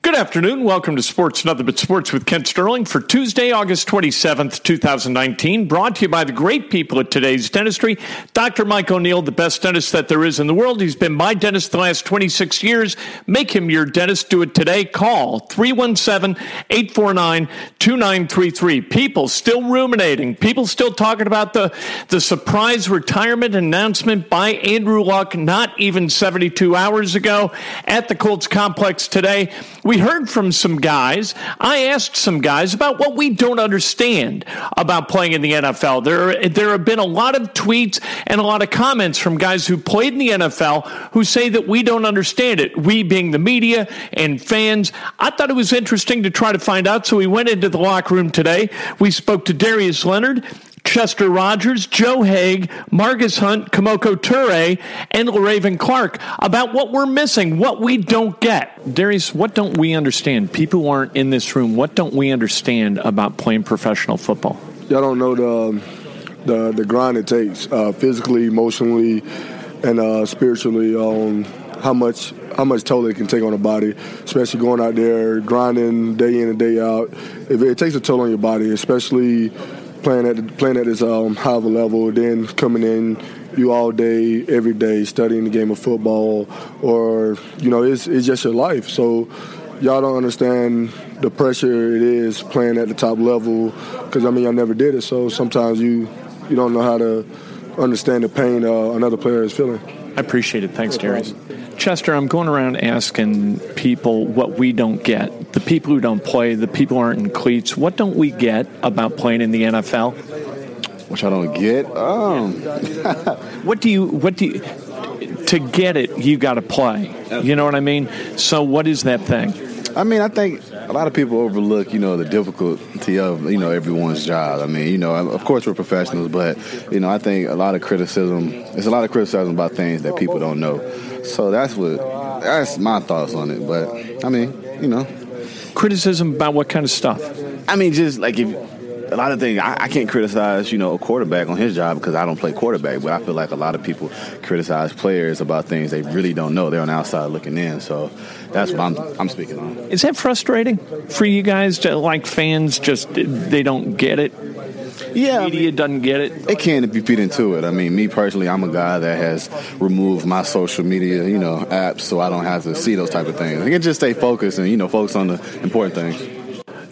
Good afternoon. Welcome to Sports Nothing But Sports with Kent Sterling for Tuesday, August 27th, 2019. Brought to you by the great people at today's dentistry. Dr. Mike O'Neill, the best dentist that there is in the world. He's been my dentist the last 26 years. Make him your dentist. Do it today. Call 317 849 2933. People still ruminating. People still talking about the, the surprise retirement announcement by Andrew Luck not even 72 hours ago at the Colts complex today. We heard from some guys. I asked some guys about what we don't understand about playing in the NFL. There, there have been a lot of tweets and a lot of comments from guys who played in the NFL who say that we don't understand it. We being the media and fans. I thought it was interesting to try to find out, so we went into the locker room today. We spoke to Darius Leonard. Chester Rogers, Joe Haeg, Margus Hunt, Kemoko Turay, and Le'Raven Clark about what we're missing, what we don't get. Darius, what don't we understand? People who aren't in this room, what don't we understand about playing professional football? Y'all don't know the the, the grind it takes, uh, physically, emotionally, and uh, spiritually on how much how much toll it can take on a body, especially going out there grinding day in and day out. It, it takes a toll on your body, especially playing at playing at this um, high of a level, then coming in you all day, every day, studying the game of football, or you know, it's it's just your life. So y'all don't understand the pressure it is playing at the top level because I mean I never did it. So sometimes you you don't know how to understand the pain uh, another player is feeling. I appreciate it. Thanks, Darius. Chester, I'm going around asking people what we don't get. The people who don't play, the people who aren't in cleats. What don't we get about playing in the NFL? Which I don't get. Um. what do you? What do you? To get it, you got to play. You know what I mean? So, what is that thing? I mean, I think a lot of people overlook, you know, the difficulty of, you know, everyone's job. I mean, you know, of course we're professionals, but, you know, I think a lot of criticism, there's a lot of criticism about things that people don't know. So that's what, that's my thoughts on it. But, I mean, you know. Criticism about what kind of stuff? I mean, just like if, a lot of things I, I, can't criticize, you know, a quarterback on his job because I don't play quarterback. But I feel like a lot of people criticize players about things they really don't know. They're on the outside looking in. So that's what I'm I'm speaking on. Is that frustrating for you guys? To, like fans, just they don't get it. Yeah, media I mean, doesn't get it. It can if you feed into it. I mean, me personally, I'm a guy that has removed my social media, you know, apps, so I don't have to see those type of things. I can just stay focused and you know focus on the important things.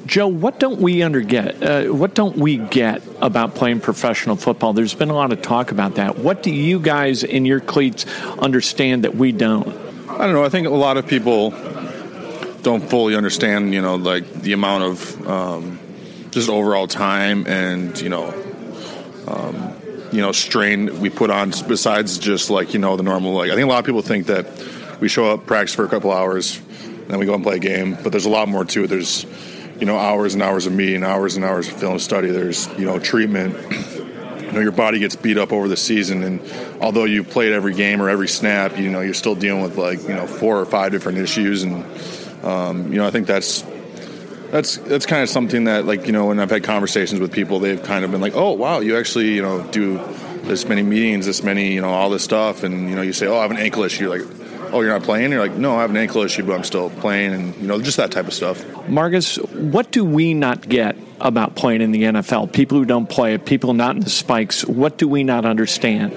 Joe, what don't we under get? Uh, what don't we get about playing professional football? There's been a lot of talk about that. What do you guys in your cleats understand that we don't? I don't know. I think a lot of people don't fully understand, you know, like the amount of um, just overall time and you know, um, you know, strain we put on besides just like you know the normal. Like I think a lot of people think that we show up, practice for a couple hours, and then we go and play a game. But there's a lot more to it. There's you know hours and hours of meeting, hours and hours of film study. There's you know treatment. You know your body gets beat up over the season, and although you've played every game or every snap, you know you're still dealing with like you know four or five different issues, and um, you know I think that's that's that's kind of something that like you know when I've had conversations with people, they've kind of been like, oh wow, you actually you know do this many meetings, this many you know all this stuff, and you know you say, oh I have an ankle issue, you're like oh, you're not playing? You're like, no, I have an ankle issue, but I'm still playing, and you know, just that type of stuff. Margus, what do we not get about playing in the NFL? People who don't play, people not in the spikes. What do we not understand?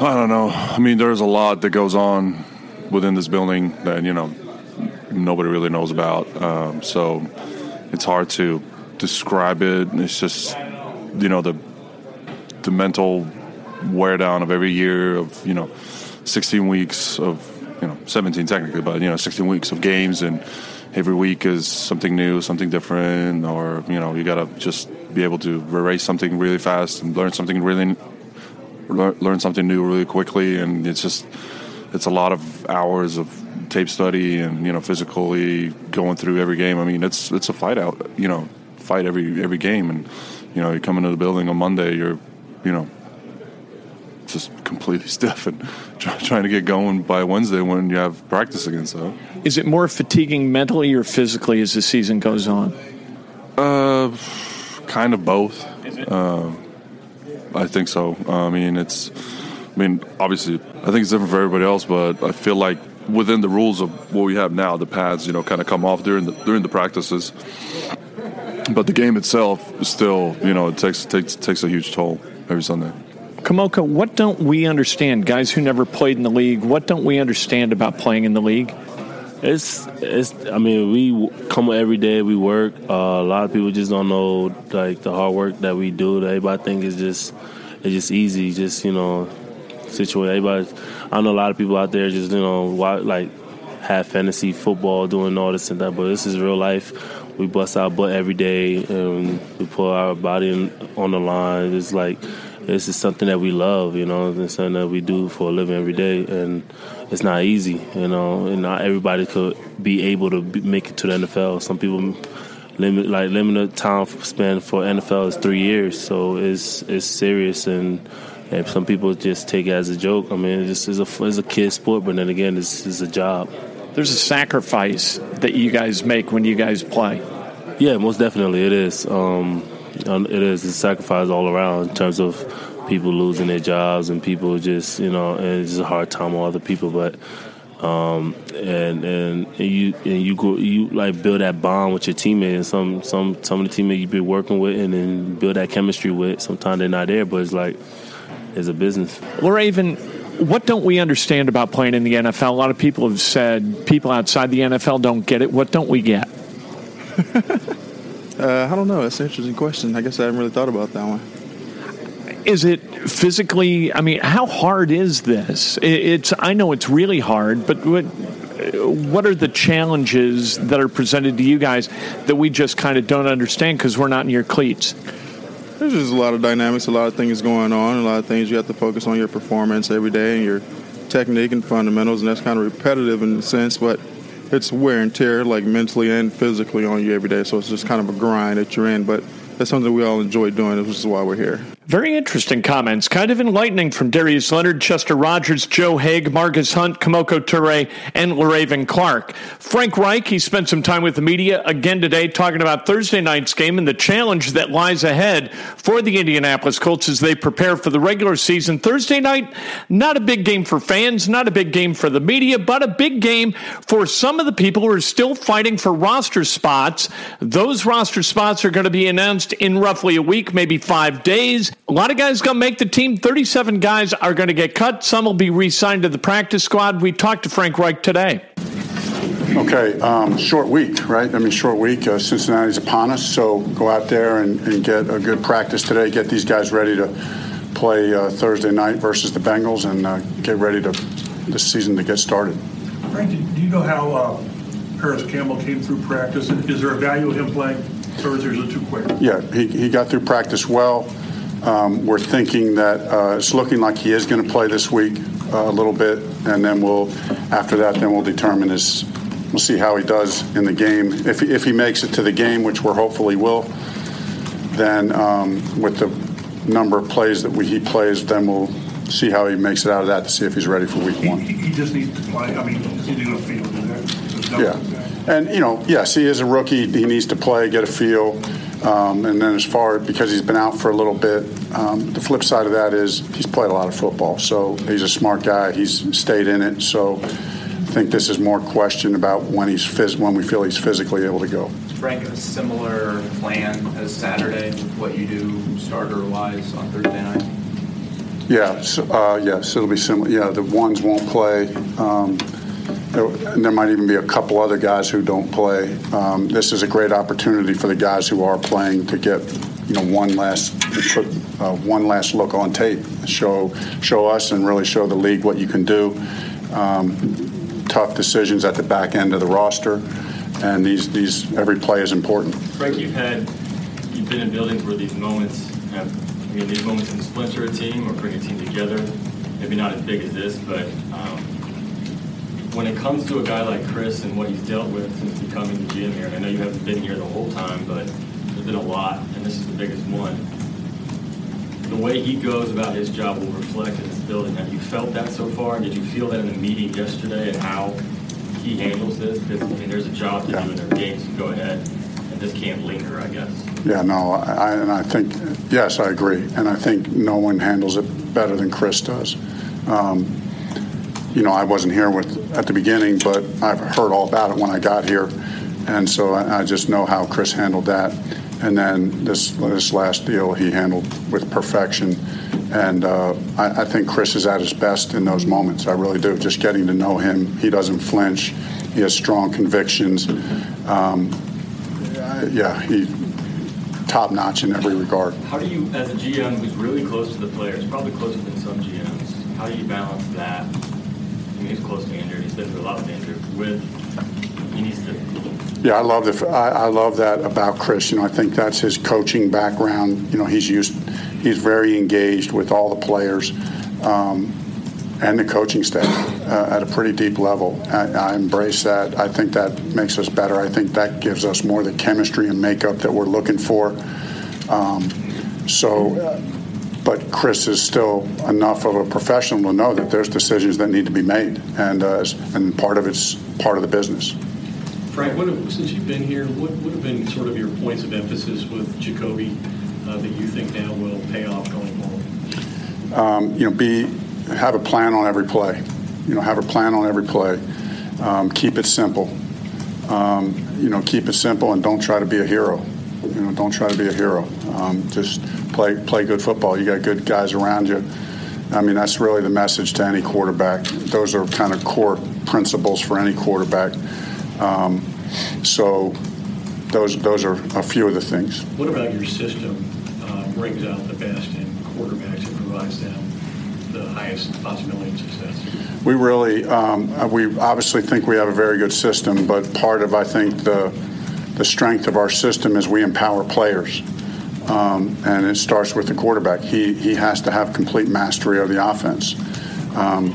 I don't know. I mean, there's a lot that goes on within this building that you know nobody really knows about. Um, so it's hard to describe it. It's just you know the the mental wear down of every year of you know 16 weeks of, you know, 17 technically, but, you know, 16 weeks of games and every week is something new, something different, or, you know, you got to just be able to erase something really fast and learn something really, learn something new really quickly. And it's just, it's a lot of hours of tape study and you know physically going through every game. I mean, it's it's a fight out. You know, fight every every game, and you know, you come into the building on Monday, you're you know just completely stiff and try, trying to get going by Wednesday when you have practice again. So, is it more fatiguing mentally or physically as the season goes on? Uh, kind of both. Uh, I think so. Uh, I mean, it's. I mean, obviously, I think it's different for everybody else, but I feel like within the rules of what we have now, the pads, you know, kind of come off during the during the practices. But the game itself is still, you know, it takes takes takes a huge toll every Sunday. Kemoko, what don't we understand, guys who never played in the league? What don't we understand about playing in the league? It's it's. I mean, we come every day. We work. Uh, a lot of people just don't know like the hard work that we do. Everybody think it's just it's just easy. Just you know, situation. Everybody. I know a lot of people out there just you know like have fantasy football, doing all this and that. But this is real life. We bust our butt every day, and we put our body on the line. It's like this is something that we love, you know, it's something that we do for a living every day, and it's not easy, you know, and not everybody could be able to be, make it to the NFL. Some people limit like limited time span for NFL is three years, so it's it's serious, and, and some people just take it as a joke. I mean, it's just a it's a kid sport, but then again, it's, it's a job. There's a sacrifice that you guys make when you guys play. Yeah, most definitely it is. Um, it is a sacrifice all around in terms of people losing their jobs and people just you know and it's a hard time on other people but um, and and and you and you go you like build that bond with your teammate and some some some of the teammates you've been working with and then build that chemistry with sometimes they're not there but it's like it's a business Le'Raven what don't we understand about playing in the NFL? A lot of people have said people outside the NFL don't get it. What don't we get? Uh, I don't know. That's an interesting question. I guess I haven't really thought about that one. Is it physically? I mean, how hard is this? It's. I know it's really hard, but what? What are the challenges that are presented to you guys that we just kind of don't understand because we're not in your cleats? There's just a lot of dynamics, a lot of things going on, a lot of things you have to focus on your performance every day and your technique and fundamentals, and that's kind of repetitive in a sense, but it's wear and tear, like mentally and physically, on you every day. So it's just kind of a grind that you're in. But that's something we all enjoy doing, which is why we're here. Very interesting comments. Kind of enlightening from Darius Leonard, Chester Rogers, Joe Haeg, Margus Hunt, Kemoko Turay, and Le'Raven Clark. Frank Reich, he spent some time with the media again today talking about Thursday night's game and the challenge that lies ahead for the Indianapolis Colts as they prepare for the regular season. Thursday night, not a big game for fans, not a big game for the media, but a big game for some of the people who are still fighting for roster spots. Those roster spots are going to be announced in roughly a week, maybe five days. A lot of guys going to make the team. 37 guys are going to get cut. Some will be re signed to the practice squad. We talked to Frank Reich today. Okay, um, short week, right? I mean, short week. Uh, Cincinnati's upon us, so go out there and, and, get a good practice today. Get these guys ready to play uh, Thursday night versus the Bengals, and uh, get ready to this season to get started. Frank, do you know how uh, Parris Campbell came through practice? Is there a value of him playing Thursday, or is it too quick? Yeah, he, he got through practice well. Um, we're thinking that uh, it's looking like he is going to play this week uh, a little bit, and then we'll, after that, then we'll determine his. We'll see how he does in the game. If he, if he makes it to the game, which we're hopefully will, then um, with the number of plays that we, he plays, then we'll see how he makes it out of that to see if he's ready for week one. He, he just needs to play. I mean, he needs to feel. Yeah, and you know, yes, he is a rookie. He needs to play, get a feel. Um, and then as far because he's been out for a little bit, um, the flip side of that is he's played a lot of football. So he's a smart guy. He's stayed in it. So I think this is more question about when he's phys- when we feel he's physically able to go. Frank, a similar plan as Saturday with what you do starter wise on Thursday night. Yeah. So, uh, yes, it'll be similar. Yeah, the ones won't play. Um, and there might even be a couple other guys who don't play. Um, this is a great opportunity for the guys who are playing to get, you know, one last uh, one last look on tape, show show us and really show the league what you can do. Um, tough decisions at the back end of the roster, and these these every play is important. Frank, you've had you've been in buildings where these moments have, I mean, these moments can splinter a team or bring a team together. Maybe not as big as this, but. Um, when it comes to a guy like Chris and what he's dealt with since becoming the GM here, and I know you haven't been here the whole time, but there's been a lot, and this is the biggest one. The way he goes about his job will reflect in this building. Have you felt that so far? Did you feel that in the meeting yesterday and how he handles this? Because I mean, there's a job to do in their games. Go ahead, and this can't linger, I guess. Yeah, no, I, and I think, yes, I agree. And I think no one handles it better than Chris does. Um, you know, I wasn't here with at the beginning, but I've heard all about it when I got here, and so I, I just know how Chris handled that. And then this this last deal he handled with perfection, and uh, I, I think Chris is at his best in those moments. I really do. Just getting to know him, he doesn't flinch. He has strong convictions. Um, yeah, he top notch in every regard. How do you, as a GM who's really close to the players, probably closer than some GMs, how do you balance that? I mean, he's close to Andrew. He's been through a lot with he needs to. Yeah, I love the I, I love that about Chris. You know, I think that's his coaching background. You know, he's used he's very engaged with all the players. Um, and the coaching staff uh, at a pretty deep level. I, I, embrace that. I think that makes us better. I think that gives us more the chemistry and makeup that we're looking for. Um, so, uh, but Chris is still enough of a professional to know that there's decisions that need to be made, and uh, and part of it's part of the business. Frank, what have, since you've been here, what would have been sort of your points of emphasis with Jacoby uh, that you think now will pay off going forward? Um, you know, be have a plan on every play. You know, have a plan on every play. Um, keep it simple. Um, you know, keep it simple and don't try to be a hero. You know, don't try to be a hero. Um, just play play good football. You got good guys around you. I mean, that's really the message to any quarterback. Those are kind of core principles for any quarterback. Um, so, those those are a few of the things. What about your system uh, brings out the best in quarterbacks and provides them the highest possibility of success? We really, um, we obviously think we have a very good system, but part of, I think, the, the strength of our system is we empower players. Um, and it starts with the quarterback. He, he has to have complete mastery of the offense. Um,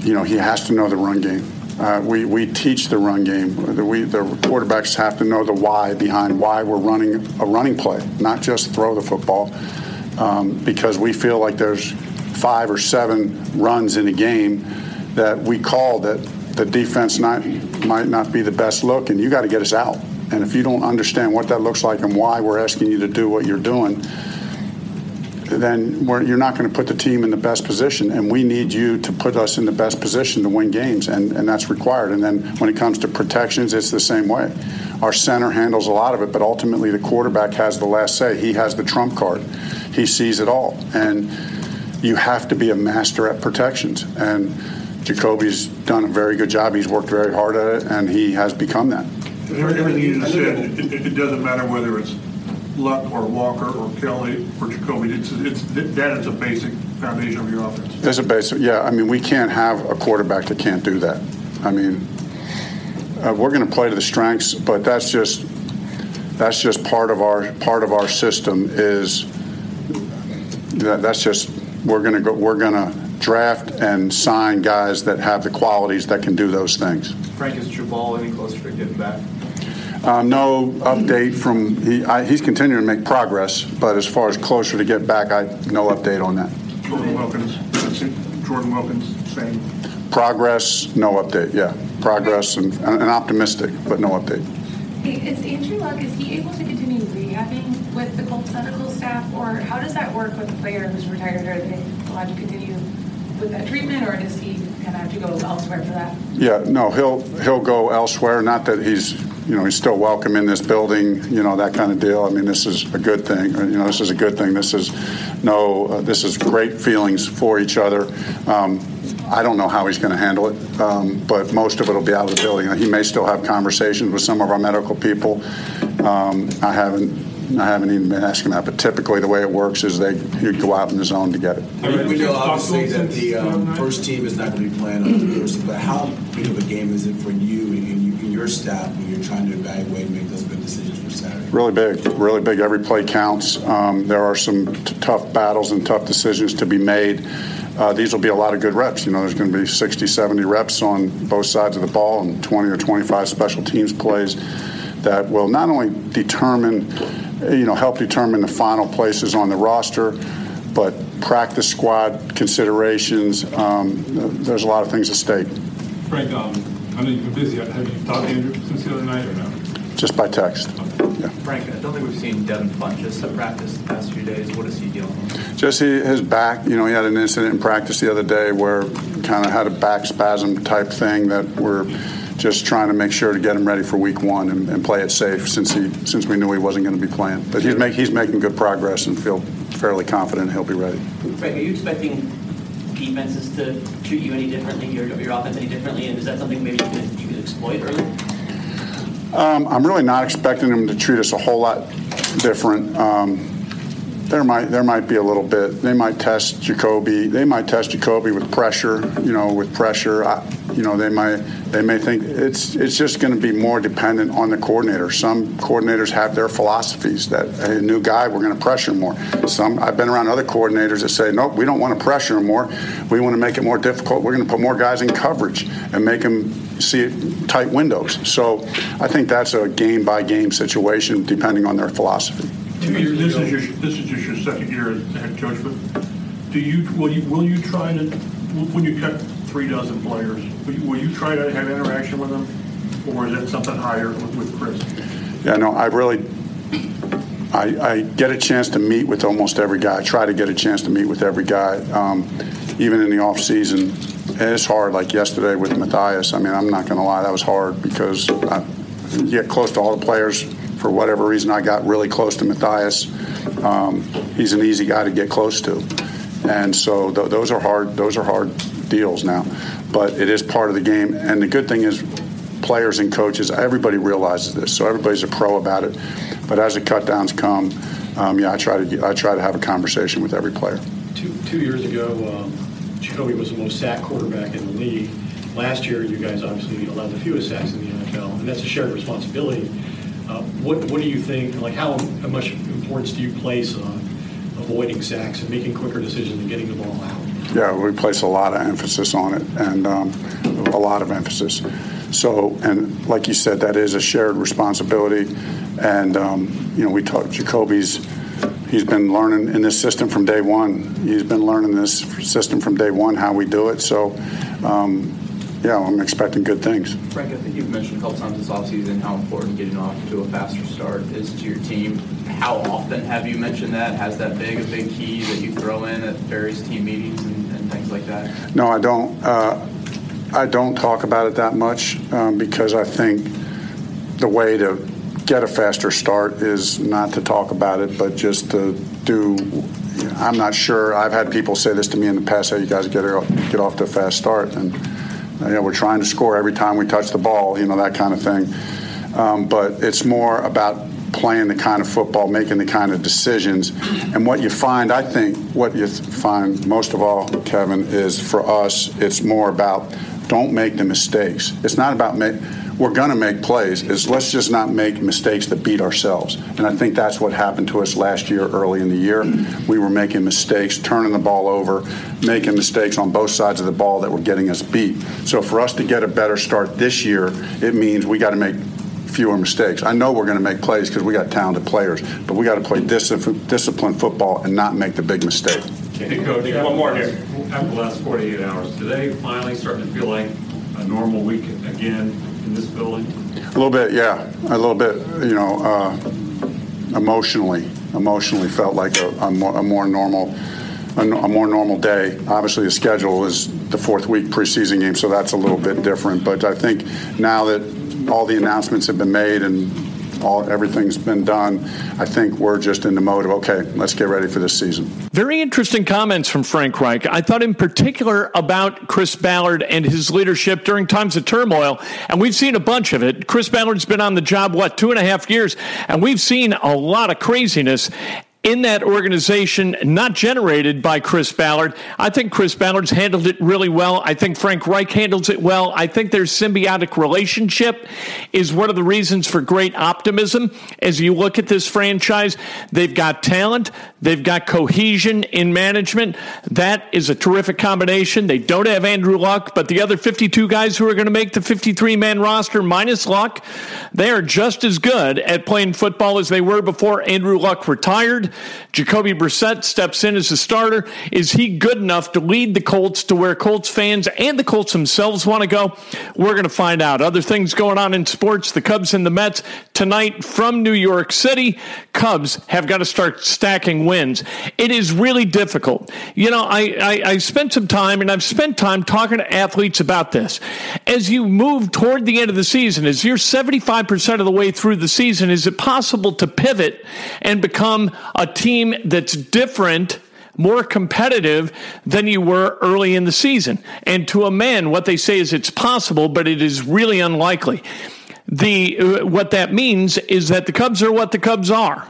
you know, he has to know the run game. Uh, we, we teach the run game. The, we, the quarterbacks have to know the why behind why we're running a running play, not just throw the football, um, because we feel like there's five or seven runs in a game that we call that the defense not, might not be the best look, and you got to get us out. And if you don't understand what that looks like and why we're asking you to do what you're doing, then you're not going to put the team in the best position. And we need you to put us in the best position to win games, and, and that's required. And then when it comes to protections, it's the same way. Our center handles a lot of it, but ultimately the quarterback has the last say. He has the trump card. He sees it all. And you have to be a master at protections. And Jacoby's done a very good job. He's worked very hard at it, and he has become that. Everything you said, it, it, doesn't matter whether it's Luck or Walker or Kelly or Jacoby. It's, it's that is a basic foundation of your offense. It's a basic, yeah. I mean, we can't have a quarterback that can't do that. I mean, uh, we're going to play to the strengths, but that's just that's just part of our part of our system. Is that, that's just we're going to go. We're going to draft and sign guys that have the qualities that can do those things. Frank, is Jabaal any closer to getting back? Um, no update from he. I, he's continuing to make progress, but as far as closer to get back, I no update on that. Jordan Wilkins, Jordan Wilkins, same. Progress, no update. Yeah, progress and, and optimistic, but no update. Hey, is Andrew Luck? Is he able to continue rehabbing with the Colts medical staff, or how does that work with a player who's retired? Are they allowed to continue with that treatment, or does he kind of have to go elsewhere for that? Yeah, no, he'll he'll go elsewhere. Not that he's you know he's still welcome in this building, you know that kind of deal. I mean, this is a good thing. You know, this is a good thing. This is no, uh, this is great feelings for each other. Um, I don't know how he's going to handle it, um, but most of it will be out of the building. He may still have conversations with some of our medical people. Um, I haven't. I haven't even been asking that, but typically the way it works is they you go out in the zone to get it. I mean, we know obviously that the um, first team is not going to be playing on Thursday, but how big of a game is it for you and, you, and your staff when you're trying to evaluate and make those good decisions for Saturday? Really big, really big. Every play counts. Um, there are some t- tough battles and tough decisions to be made. uh, these will be a lot of good reps. You know, there's going to be 60, 70 reps on both sides of the ball and 20 or 25 special teams plays that will not only determine, you know, help determine the final places on the roster, but practice squad considerations. Um, there's a lot of things at stake. Frank, um, I know you've been busy. Have you talked to Andrew since the other night or no? Just by text. Yeah. Frank, I don't think we've seen Devin Funchess at practice the past few days. What is he dealing with? Just he, his back. You know, he had an incident in practice the other day where kind of had a back spasm type thing that we're just trying to make sure to get him ready for week one and, and play it safe since he since we knew he wasn't going to be playing. But he's make, he's making good progress and feel fairly confident he'll be ready. Frank, are you expecting defenses to treat you any differently, your, your offense any differently, and is that something maybe you could, you could exploit early? Um, I'm really not expecting them to treat us a whole lot different. Um, there might there might be a little bit. They might test Jacoby. They might test Jacoby with pressure. You know, with pressure. I, you know, they might they may think it's it's just going to be more dependent on the coordinator. Some coordinators have their philosophies that a new guy we're going to pressure more. Some I've been around other coordinators that say nope, we don't want to pressure more. We want to make it more difficult. We're going to put more guys in coverage and make them see tight windows. So I think that's a game by game situation depending on their philosophy. Two years this is your this is just your second year as head coach, but do you will you will you try to when you cut three dozen players will you, will you try to have interaction with them, or is that something higher with, with Chris? Yeah, no, I really. I, I, get a chance to meet with almost every guy. I try to get a chance to meet with every guy, um, even in the off season. And it's hard. Like yesterday with Matthias. I mean, I'm not going to lie, that was hard because I, you get close to all the players for whatever reason, I got really close to Matthias. Um, he's an easy guy to get close to, and so th- those are hard. Those are hard deals now, but it is part of the game. And the good thing is, players and coaches, everybody realizes this, so everybody's a pro about it. But as the cutdowns come, um, yeah, I try to I try to have a conversation with every player. Two two years ago, um, Jacoby was the most sacked quarterback in the league. Last year, you guys obviously allowed the fewest sacks in the NFL, and that's a shared responsibility. Uh, what, what do you think, like how much importance do you place on avoiding sacks and making quicker decisions and getting the ball out? Yeah, we place a lot of emphasis on it and um, a lot of emphasis. So, and like you said, that is a shared responsibility. And, um, you know, we talked, Jacoby's, he's been learning in this system from day one. He's been learning this system from day one, how we do it. So, um, yeah, I'm expecting good things. Frank, I think you've mentioned a couple times this offseason how important getting off to a faster start is to your team. How often have you mentioned that? Has that been a big key that you throw in at various team meetings and, and things like that? No, I don't. Uh, I don't talk about it that much um, because I think the way to get a faster start is not to talk about it, but just to do. I'm not sure. I've had people say this to me in the past. Hey, you guys get get off to a fast start, and you know, we're trying to score every time we touch the ball, you know, that kind of thing. Um, but it's more about playing the kind of football, making the kind of decisions. And what you find, I think, what you find most of all, Kevin, is for us, it's more about don't make the mistakes. It's not about make, we're going to make plays. Is let's just not make mistakes that beat ourselves. And I think that's what happened to us last year, early in the year. We were making mistakes, turning the ball over, making mistakes on both sides of the ball that were getting us beat. So for us to get a better start this year, it means we got to make fewer mistakes. I know we're going to make plays because we got talented players, but we got to play disciplined football and not make the big mistake. Hey, Coach, one more here. After the last 48 hours, today finally starting to feel like a normal week again in this building? A little bit, yeah. A little bit, you know, uh, emotionally, emotionally felt like a, a, more, a more normal, a, a, more normal day. Obviously, the schedule is the fourth week preseason game, so that's a little bit different. But I think now that all the announcements have been made and all everything's been done. I think we're just in the mode of okay, let's get ready for this season. Very interesting comments from Frank Reich. I thought in particular about Chris Ballard and his leadership during times of turmoil, and we've seen a bunch of it. Chris Ballard's been on the job what two and a half years, and we've seen a lot of craziness. In that organization, not generated by Chris Ballard. I think Chris Ballard's handled it really well. I think Frank Reich handles it well. I think their symbiotic relationship is one of the reasons for great optimism as you look at this franchise. They've got talent, they've got cohesion in management. That is a terrific combination. They don't have Andrew Luck, but the other 52 guys who are going to make the 53 man roster minus Luck, they are just as good at playing football as they were before Andrew Luck retired. Jacoby Brissett steps in as a starter. Is he good enough to lead the Colts to where Colts fans and the Colts themselves want to go? We're going to find out. Other things going on in sports the Cubs and the Mets tonight from New York City. Cubs have got to start stacking wins. It is really difficult. You know, I, I, I spent some time and I've spent time talking to athletes about this. As you move toward the end of the season, as you're 75% of the way through the season, is it possible to pivot and become a team that's different more competitive than you were early in the season. And to a man, what they say is it's possible, but it is really unlikely. The uh, what that means is that the Cubs are what the Cubs are.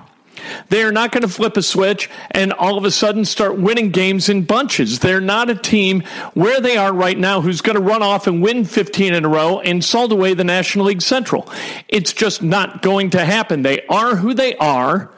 They are not going to flip a switch and all of a sudden start winning games in bunches. They're not a team where they are right now who's going to run off and win 15 in a row and salt away the National League Central. It's just not going to happen. They are who they are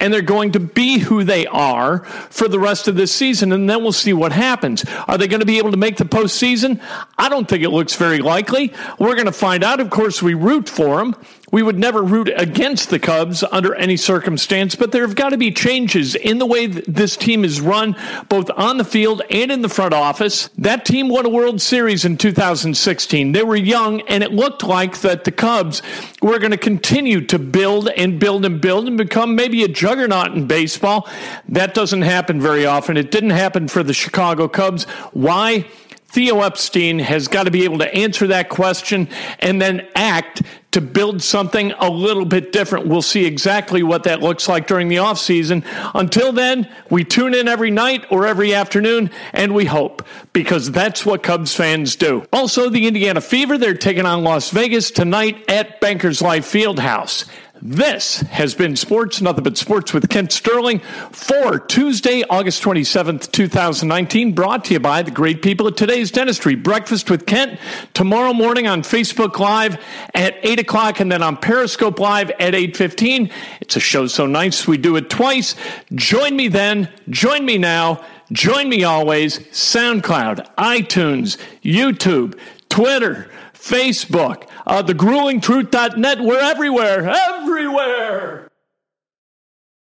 and they're going to be who they are for the rest of this season, and then we'll see what happens. Are they going to be able to make the postseason? I don't think it looks very likely. We're going to find out. Of course, we root for them. We would never root against the Cubs under any circumstance, but there have got to be changes in the way this team is run, both on the field and in the front office. That team won a World Series in 2016. They were young, and it looked like that the Cubs were going to continue to build and build and build and become maybe a juggernaut in baseball. That doesn't happen very often. It didn't happen for the Chicago Cubs. Why? Theo Epstein has got to be able to answer that question and then act to build something a little bit different. We'll see exactly what that looks like during the offseason. Until then, we tune in every night or every afternoon and we hope because that's what Cubs fans do. Also, the Indiana Fever, they're taking on Las Vegas tonight at Bankers Life Fieldhouse. This has been Sports, Nothing But Sports with Kent Sterling for Tuesday, August 27th, 2019, brought to you by the great people at Today's Dentistry. Breakfast with Kent tomorrow morning on Facebook Live at 8 o'clock and then on Periscope Live at 8.15. It's a show so nice we do it twice. Join me then. Join me now. Join me always. SoundCloud, iTunes, YouTube, Twitter, Facebook, uh, thegruelingtruth.net. We're everywhere, everywhere.